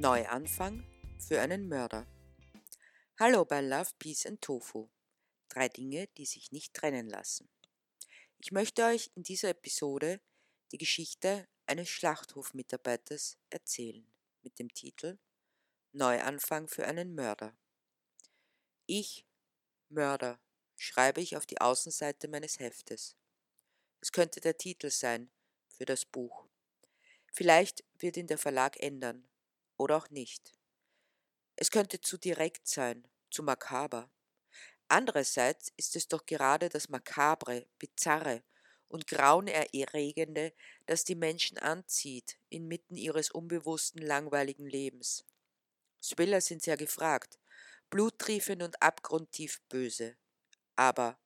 Neuanfang für einen Mörder. Hallo bei Love, Peace and Tofu. Drei Dinge, die sich nicht trennen lassen. Ich möchte euch in dieser Episode die Geschichte eines Schlachthofmitarbeiters erzählen mit dem Titel Neuanfang für einen Mörder. Ich, Mörder, schreibe ich auf die Außenseite meines Heftes. Es könnte der Titel sein für das Buch. Vielleicht wird ihn der Verlag ändern oder auch nicht. Es könnte zu direkt sein, zu makaber. Andererseits ist es doch gerade das Makabre, Bizarre und Grauenerregende, das die Menschen anzieht, inmitten ihres unbewussten, langweiligen Lebens. Thriller sind sehr gefragt, bluttriefend und abgrundtief böse. Aber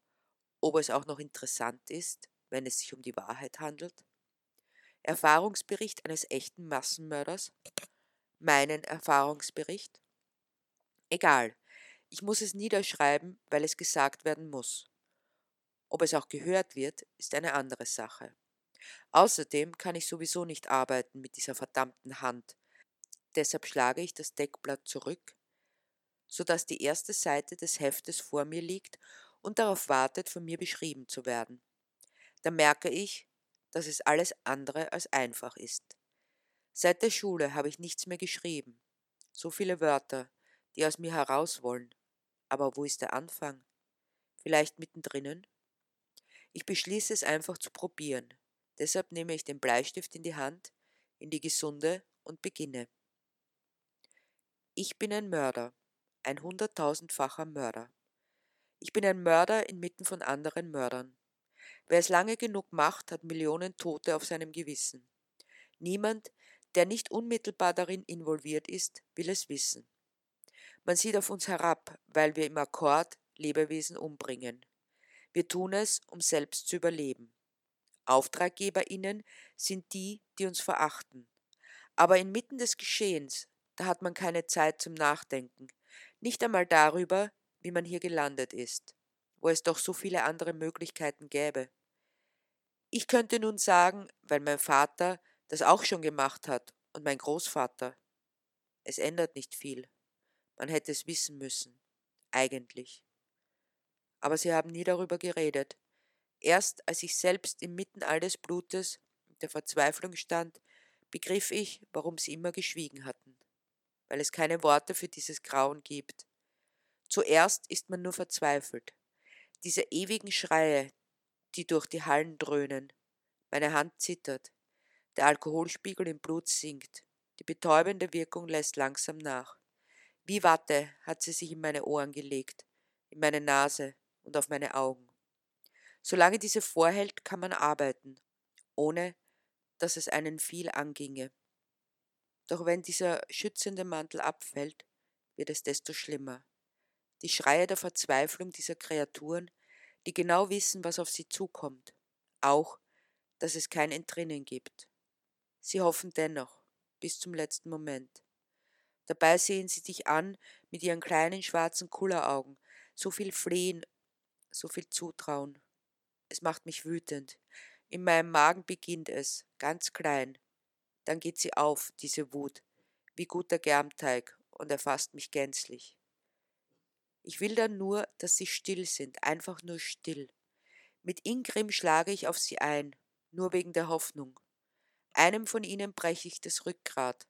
ob es auch noch interessant ist, wenn es sich um die Wahrheit handelt? Erfahrungsbericht eines echten Massenmörders? Meinen Erfahrungsbericht? Egal, ich muss es niederschreiben, weil es gesagt werden muss. Ob es auch gehört wird, ist eine andere Sache. Außerdem kann ich sowieso nicht arbeiten mit dieser verdammten Hand. Deshalb schlage ich das Deckblatt zurück, so dass die erste Seite des Heftes vor mir liegt und darauf wartet, von mir beschrieben zu werden. Da merke ich, dass es alles andere als einfach ist. Seit der Schule habe ich nichts mehr geschrieben. So viele Wörter, die aus mir heraus wollen. Aber wo ist der Anfang? Vielleicht mittendrinnen? Ich beschließe es einfach zu probieren. Deshalb nehme ich den Bleistift in die Hand, in die gesunde und beginne. Ich bin ein Mörder, ein hunderttausendfacher Mörder. Ich bin ein Mörder inmitten von anderen Mördern. Wer es lange genug macht, hat Millionen Tote auf seinem Gewissen. Niemand, der nicht unmittelbar darin involviert ist, will es wissen. Man sieht auf uns herab, weil wir im Akkord Lebewesen umbringen. Wir tun es, um selbst zu überleben. AuftraggeberInnen sind die, die uns verachten. Aber inmitten des Geschehens, da hat man keine Zeit zum Nachdenken, nicht einmal darüber, wie man hier gelandet ist, wo es doch so viele andere Möglichkeiten gäbe. Ich könnte nun sagen, weil mein Vater das auch schon gemacht hat und mein Großvater. Es ändert nicht viel. Man hätte es wissen müssen. Eigentlich. Aber sie haben nie darüber geredet. Erst als ich selbst inmitten all des Blutes und der Verzweiflung stand, begriff ich, warum sie immer geschwiegen hatten. Weil es keine Worte für dieses Grauen gibt. Zuerst ist man nur verzweifelt. Diese ewigen Schreie, die durch die Hallen dröhnen. Meine Hand zittert. Der Alkoholspiegel im Blut sinkt. Die betäubende Wirkung lässt langsam nach. Wie Watte hat sie sich in meine Ohren gelegt, in meine Nase und auf meine Augen. Solange diese vorhält, kann man arbeiten, ohne dass es einen viel anginge. Doch wenn dieser schützende Mantel abfällt, wird es desto schlimmer. Die Schreie der Verzweiflung dieser Kreaturen, die genau wissen, was auf sie zukommt, auch, dass es kein Entrinnen gibt. Sie hoffen dennoch, bis zum letzten Moment. Dabei sehen sie dich an mit ihren kleinen schwarzen Kulleraugen, so viel Flehen, so viel Zutrauen. Es macht mich wütend. In meinem Magen beginnt es, ganz klein. Dann geht sie auf, diese Wut, wie guter Germteig, und erfasst mich gänzlich. Ich will dann nur, dass sie still sind, einfach nur still. Mit Ingrim schlage ich auf sie ein, nur wegen der Hoffnung. Einem von ihnen breche ich das Rückgrat,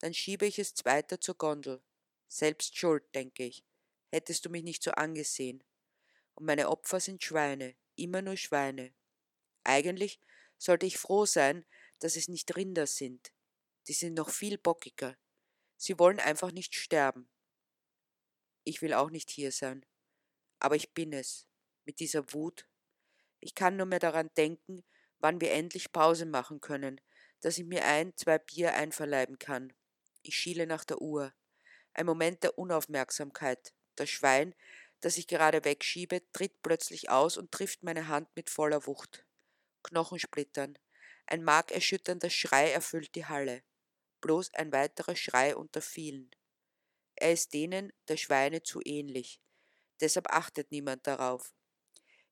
dann schiebe ich es weiter zur Gondel. Selbst schuld, denke ich. Hättest du mich nicht so angesehen. Und meine Opfer sind Schweine, immer nur Schweine. Eigentlich sollte ich froh sein, dass es nicht Rinder sind. Die sind noch viel bockiger. Sie wollen einfach nicht sterben. Ich will auch nicht hier sein. Aber ich bin es. Mit dieser Wut. Ich kann nur mehr daran denken, wann wir endlich Pause machen können, dass ich mir ein, zwei Bier einverleiben kann. Ich schiele nach der Uhr. Ein Moment der Unaufmerksamkeit. Das Schwein, das ich gerade wegschiebe, tritt plötzlich aus und trifft meine Hand mit voller Wucht. Knochensplittern. Ein markerschütternder Schrei erfüllt die Halle. Bloß ein weiterer Schrei unter vielen. Er ist denen der Schweine zu ähnlich. Deshalb achtet niemand darauf.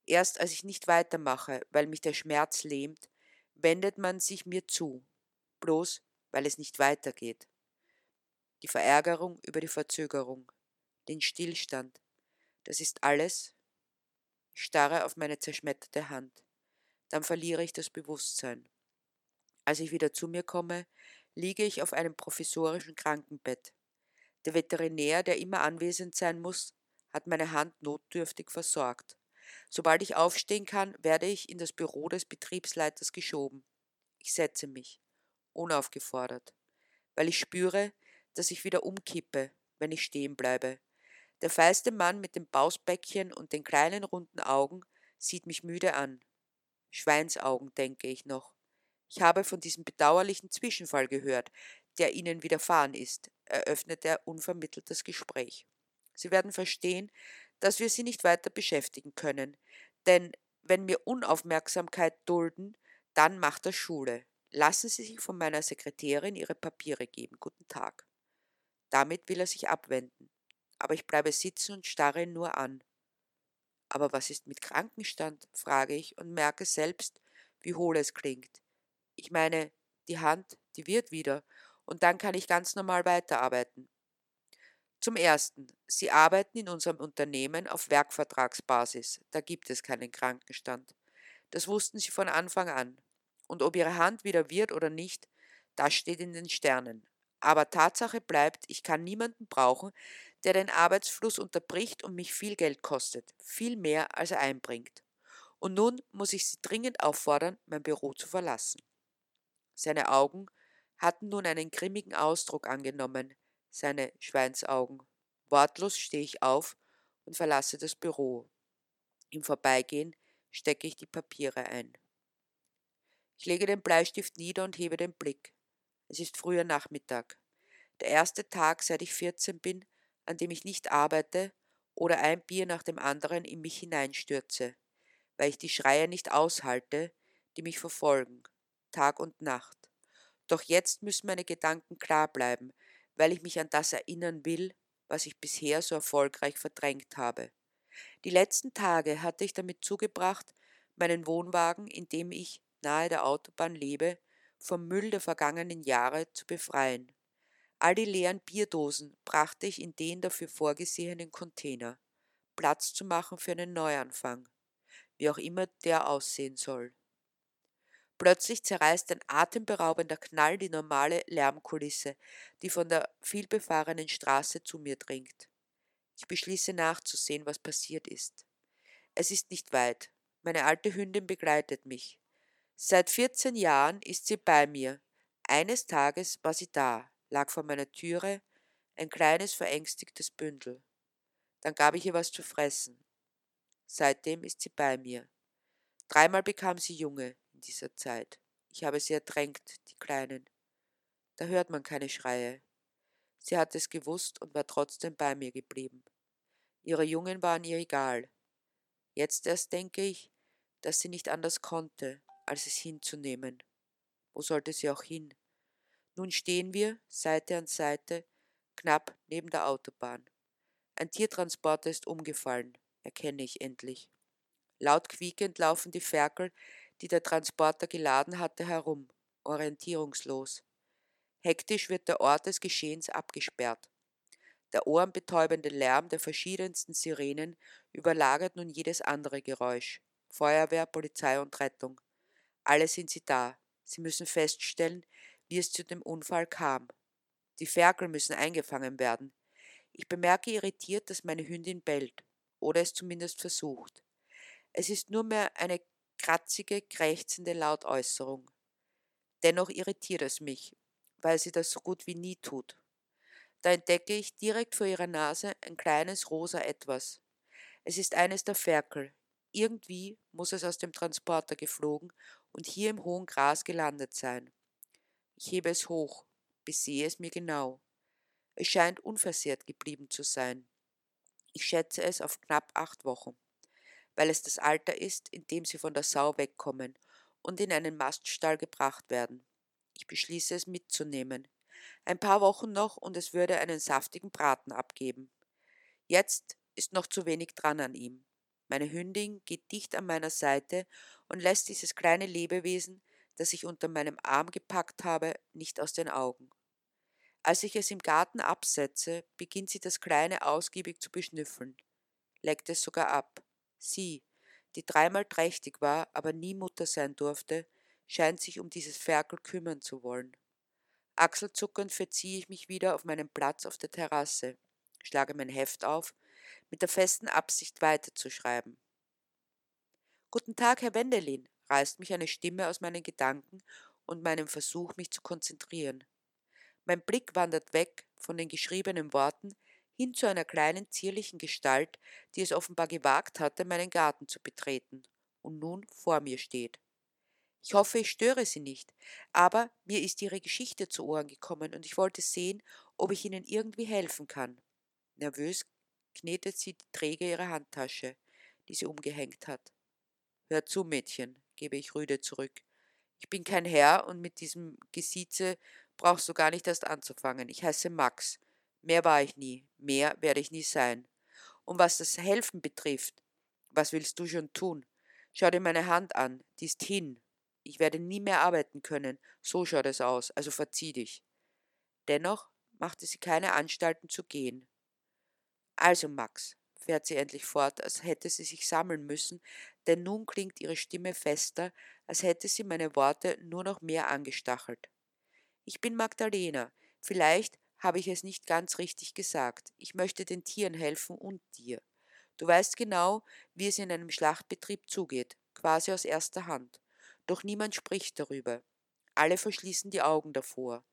Erst als ich nicht weitermache, weil mich der Schmerz lähmt, wendet man sich mir zu. Bloß weil es nicht weitergeht. die Verärgerung über die Verzögerung, den Stillstand. Das ist alles. Ich starre auf meine zerschmetterte Hand. Dann verliere ich das Bewusstsein. Als ich wieder zu mir komme, liege ich auf einem provisorischen Krankenbett. Der Veterinär, der immer anwesend sein muss, hat meine Hand notdürftig versorgt. Sobald ich aufstehen kann, werde ich in das Büro des Betriebsleiters geschoben. Ich setze mich, unaufgefordert, weil ich spüre, dass ich wieder umkippe, wenn ich stehen bleibe. Der feiste Mann mit dem Bausbäckchen und den kleinen runden Augen sieht mich müde an. Schweinsaugen, denke ich noch. Ich habe von diesem bedauerlichen Zwischenfall gehört, der Ihnen widerfahren ist, eröffnet er unvermittelt das Gespräch. Sie werden verstehen, dass wir Sie nicht weiter beschäftigen können, denn wenn wir Unaufmerksamkeit dulden, dann macht das Schule. Lassen Sie sich von meiner Sekretärin Ihre Papiere geben. Guten Tag. Damit will er sich abwenden, aber ich bleibe sitzen und starre ihn nur an. Aber was ist mit Krankenstand? frage ich und merke selbst, wie hohl es klingt. Ich meine, die Hand, die wird wieder, und dann kann ich ganz normal weiterarbeiten. Zum Ersten, Sie arbeiten in unserem Unternehmen auf Werkvertragsbasis, da gibt es keinen Krankenstand. Das wussten Sie von Anfang an. Und ob Ihre Hand wieder wird oder nicht, das steht in den Sternen. Aber Tatsache bleibt, ich kann niemanden brauchen, der den Arbeitsfluss unterbricht und mich viel Geld kostet, viel mehr als er einbringt. Und nun muss ich Sie dringend auffordern, mein Büro zu verlassen. Seine Augen hatten nun einen grimmigen Ausdruck angenommen, seine Schweinsaugen. Wortlos stehe ich auf und verlasse das Büro. Im Vorbeigehen stecke ich die Papiere ein. Ich lege den Bleistift nieder und hebe den Blick. Es ist früher Nachmittag. Der erste Tag, seit ich 14 bin, an dem ich nicht arbeite oder ein Bier nach dem anderen in mich hineinstürze, weil ich die Schreie nicht aushalte, die mich verfolgen, Tag und Nacht. Doch jetzt müssen meine Gedanken klar bleiben, weil ich mich an das erinnern will, was ich bisher so erfolgreich verdrängt habe. Die letzten Tage hatte ich damit zugebracht, meinen Wohnwagen, in dem ich nahe der Autobahn lebe, vom Müll der vergangenen Jahre zu befreien. All die leeren Bierdosen brachte ich in den dafür vorgesehenen Container, Platz zu machen für einen Neuanfang, wie auch immer der aussehen soll. Plötzlich zerreißt ein atemberaubender Knall die normale Lärmkulisse, die von der vielbefahrenen Straße zu mir dringt. Ich beschließe nachzusehen, was passiert ist. Es ist nicht weit. Meine alte Hündin begleitet mich. Seit 14 Jahren ist sie bei mir. Eines Tages war sie da, lag vor meiner Türe, ein kleines verängstigtes Bündel. Dann gab ich ihr was zu fressen. Seitdem ist sie bei mir. Dreimal bekam sie Junge, in dieser Zeit. Ich habe sie ertränkt, die Kleinen. Da hört man keine Schreie. Sie hat es gewusst und war trotzdem bei mir geblieben. Ihre Jungen waren ihr egal. Jetzt erst denke ich, dass sie nicht anders konnte, als es hinzunehmen. Wo sollte sie auch hin? Nun stehen wir, Seite an Seite, knapp neben der Autobahn. Ein Tiertransporter ist umgefallen, erkenne ich endlich. Laut quiekend laufen die Ferkel die der Transporter geladen hatte, herum, orientierungslos. Hektisch wird der Ort des Geschehens abgesperrt. Der ohrenbetäubende Lärm der verschiedensten Sirenen überlagert nun jedes andere Geräusch. Feuerwehr, Polizei und Rettung. Alle sind sie da. Sie müssen feststellen, wie es zu dem Unfall kam. Die Ferkel müssen eingefangen werden. Ich bemerke irritiert, dass meine Hündin bellt, oder es zumindest versucht. Es ist nur mehr eine kratzige, krächzende Lautäußerung. Dennoch irritiert es mich, weil sie das so gut wie nie tut. Da entdecke ich direkt vor ihrer Nase ein kleines rosa Etwas. Es ist eines der Ferkel. Irgendwie muss es aus dem Transporter geflogen und hier im hohen Gras gelandet sein. Ich hebe es hoch, besehe es mir genau. Es scheint unversehrt geblieben zu sein. Ich schätze es auf knapp acht Wochen weil es das Alter ist, in dem sie von der Sau wegkommen und in einen Maststall gebracht werden. Ich beschließe es mitzunehmen. Ein paar Wochen noch und es würde einen saftigen Braten abgeben. Jetzt ist noch zu wenig dran an ihm. Meine Hündin geht dicht an meiner Seite und lässt dieses kleine Lebewesen, das ich unter meinem Arm gepackt habe, nicht aus den Augen. Als ich es im Garten absetze, beginnt sie das Kleine ausgiebig zu beschnüffeln, leckt es sogar ab. Sie, die dreimal trächtig war, aber nie Mutter sein durfte, scheint sich um dieses Ferkel kümmern zu wollen. Achselzuckend verziehe ich mich wieder auf meinen Platz auf der Terrasse, schlage mein Heft auf, mit der festen Absicht weiterzuschreiben. Guten Tag, Herr Wendelin, reißt mich eine Stimme aus meinen Gedanken und meinem Versuch, mich zu konzentrieren. Mein Blick wandert weg von den geschriebenen Worten hin zu einer kleinen zierlichen Gestalt, die es offenbar gewagt hatte, meinen Garten zu betreten und nun vor mir steht. Ich hoffe, ich störe Sie nicht, aber mir ist Ihre Geschichte zu Ohren gekommen und ich wollte sehen, ob ich Ihnen irgendwie helfen kann. Nervös knetet sie träge ihre Handtasche, die sie umgehängt hat. Hör zu, Mädchen, gebe ich rüde zurück. Ich bin kein Herr und mit diesem Gesieze brauchst du gar nicht erst anzufangen. Ich heiße Max. Mehr war ich nie, mehr werde ich nie sein. Und was das Helfen betrifft, was willst du schon tun? Schau dir meine Hand an, die ist hin. Ich werde nie mehr arbeiten können, so schaut es aus, also verzieh dich. Dennoch machte sie keine Anstalten zu gehen. Also, Max, fährt sie endlich fort, als hätte sie sich sammeln müssen, denn nun klingt ihre Stimme fester, als hätte sie meine Worte nur noch mehr angestachelt. Ich bin Magdalena. Vielleicht habe ich es nicht ganz richtig gesagt. Ich möchte den Tieren helfen und dir. Du weißt genau, wie es in einem Schlachtbetrieb zugeht, quasi aus erster Hand. Doch niemand spricht darüber. Alle verschließen die Augen davor.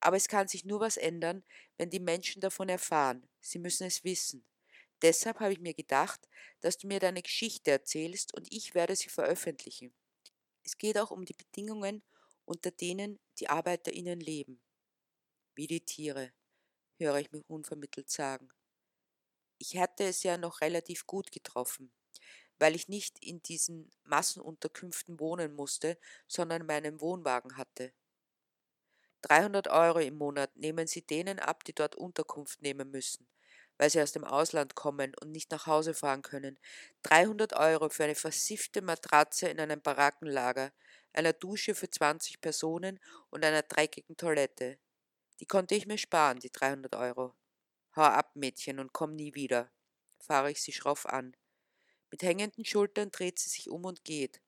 Aber es kann sich nur was ändern, wenn die Menschen davon erfahren. Sie müssen es wissen. Deshalb habe ich mir gedacht, dass du mir deine Geschichte erzählst und ich werde sie veröffentlichen. Es geht auch um die Bedingungen, unter denen die ArbeiterInnen leben. Wie die Tiere, höre ich mich unvermittelt sagen. Ich hatte es ja noch relativ gut getroffen, weil ich nicht in diesen Massenunterkünften wohnen musste, sondern meinen Wohnwagen hatte. 300 Euro im Monat nehmen sie denen ab, die dort Unterkunft nehmen müssen, weil sie aus dem Ausland kommen und nicht nach Hause fahren können. 300 Euro für eine versiffte Matratze in einem Barackenlager, einer Dusche für 20 Personen und einer dreckigen Toilette. Die konnte ich mir sparen, die 300 Euro. Hau ab, Mädchen, und komm nie wieder, fahre ich sie schroff an. Mit hängenden Schultern dreht sie sich um und geht.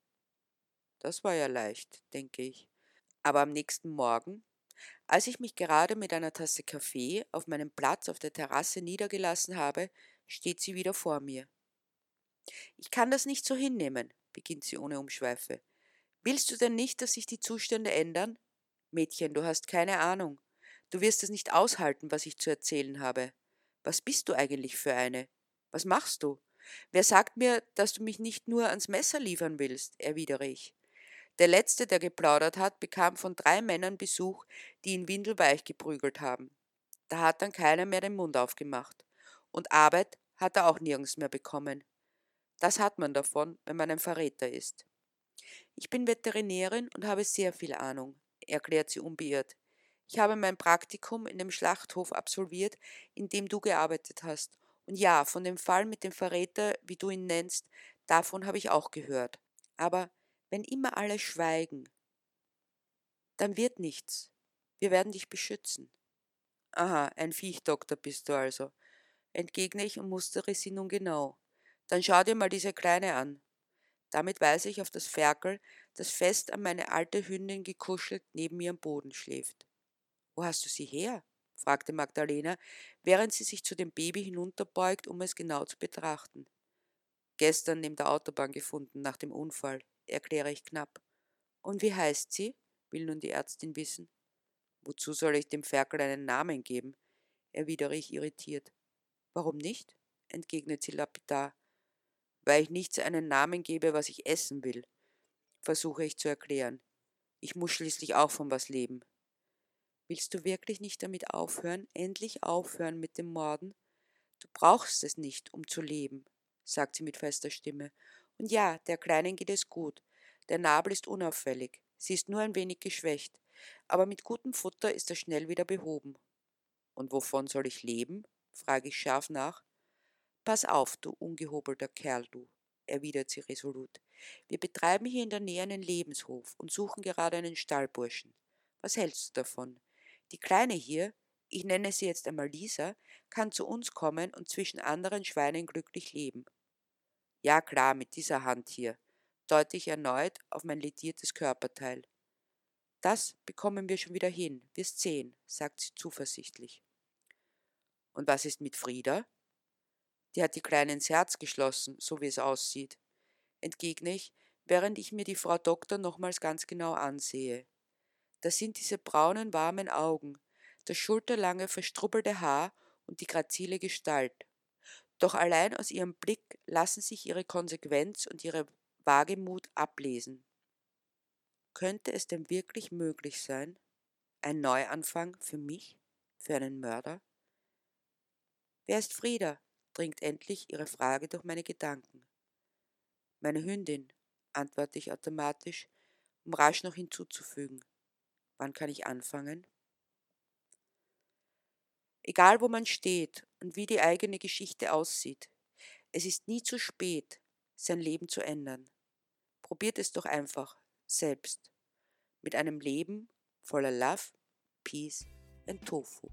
Das war ja leicht, denke ich. Aber am nächsten Morgen, als ich mich gerade mit einer Tasse Kaffee auf meinem Platz auf der Terrasse niedergelassen habe, steht sie wieder vor mir. Ich kann das nicht so hinnehmen, beginnt sie ohne Umschweife. Willst du denn nicht, dass sich die Zustände ändern? Mädchen, du hast keine Ahnung. Du wirst es nicht aushalten, was ich zu erzählen habe. Was bist du eigentlich für eine? Was machst du? Wer sagt mir, dass du mich nicht nur ans Messer liefern willst? erwidere ich. Der letzte, der geplaudert hat, bekam von drei Männern Besuch, die ihn windelweich geprügelt haben. Da hat dann keiner mehr den Mund aufgemacht. Und Arbeit hat er auch nirgends mehr bekommen. Das hat man davon, wenn man ein Verräter ist. Ich bin Veterinärin und habe sehr viel Ahnung, erklärt sie unbeirrt. Ich habe mein Praktikum in dem Schlachthof absolviert, in dem du gearbeitet hast. Und ja, von dem Fall mit dem Verräter, wie du ihn nennst, davon habe ich auch gehört. Aber wenn immer alle schweigen, dann wird nichts. Wir werden dich beschützen. Aha, ein Viechdoktor bist du also, entgegne ich und mustere sie nun genau. Dann schau dir mal diese Kleine an. Damit weise ich auf das Ferkel, das fest an meine alte Hündin gekuschelt neben mir am Boden schläft. Wo hast du sie her? fragte Magdalena, während sie sich zu dem Baby hinunterbeugt, um es genau zu betrachten. Gestern neben der Autobahn gefunden, nach dem Unfall, erkläre ich knapp. Und wie heißt sie? will nun die Ärztin wissen. Wozu soll ich dem Ferkel einen Namen geben? erwidere ich irritiert. Warum nicht? entgegnet sie lapidar weil ich nichts einen Namen gebe, was ich essen will, versuche ich zu erklären. Ich muss schließlich auch von was leben. Willst du wirklich nicht damit aufhören, endlich aufhören mit dem Morden? Du brauchst es nicht, um zu leben, sagt sie mit fester Stimme. Und ja, der Kleinen geht es gut. Der Nabel ist unauffällig. Sie ist nur ein wenig geschwächt. Aber mit gutem Futter ist er schnell wieder behoben. Und wovon soll ich leben? frage ich scharf nach. Pass auf, du ungehobelter Kerl, du, erwidert sie resolut. Wir betreiben hier in der Nähe einen Lebenshof und suchen gerade einen Stallburschen. Was hältst du davon? Die Kleine hier ich nenne sie jetzt einmal Lisa, kann zu uns kommen und zwischen anderen Schweinen glücklich leben. Ja klar, mit dieser Hand hier, deute ich erneut auf mein lediertes Körperteil. Das bekommen wir schon wieder hin, wirst sehen, sagt sie zuversichtlich. Und was ist mit Frieda? Die hat die Kleine ins Herz geschlossen, so wie es aussieht, entgegne ich, während ich mir die Frau Doktor nochmals ganz genau ansehe. Da sind diese braunen, warmen Augen, das schulterlange, verstrubbelte Haar und die grazile Gestalt. Doch allein aus ihrem Blick lassen sich ihre Konsequenz und ihre Wagemut ablesen. Könnte es denn wirklich möglich sein, ein Neuanfang für mich, für einen Mörder? Wer ist Frieda? dringt endlich ihre Frage durch meine Gedanken. Meine Hündin, antworte ich automatisch, um rasch noch hinzuzufügen. Wann kann ich anfangen? Egal wo man steht und wie die eigene Geschichte aussieht, es ist nie zu spät, sein Leben zu ändern. Probiert es doch einfach selbst mit einem Leben voller Love, Peace und Tofu.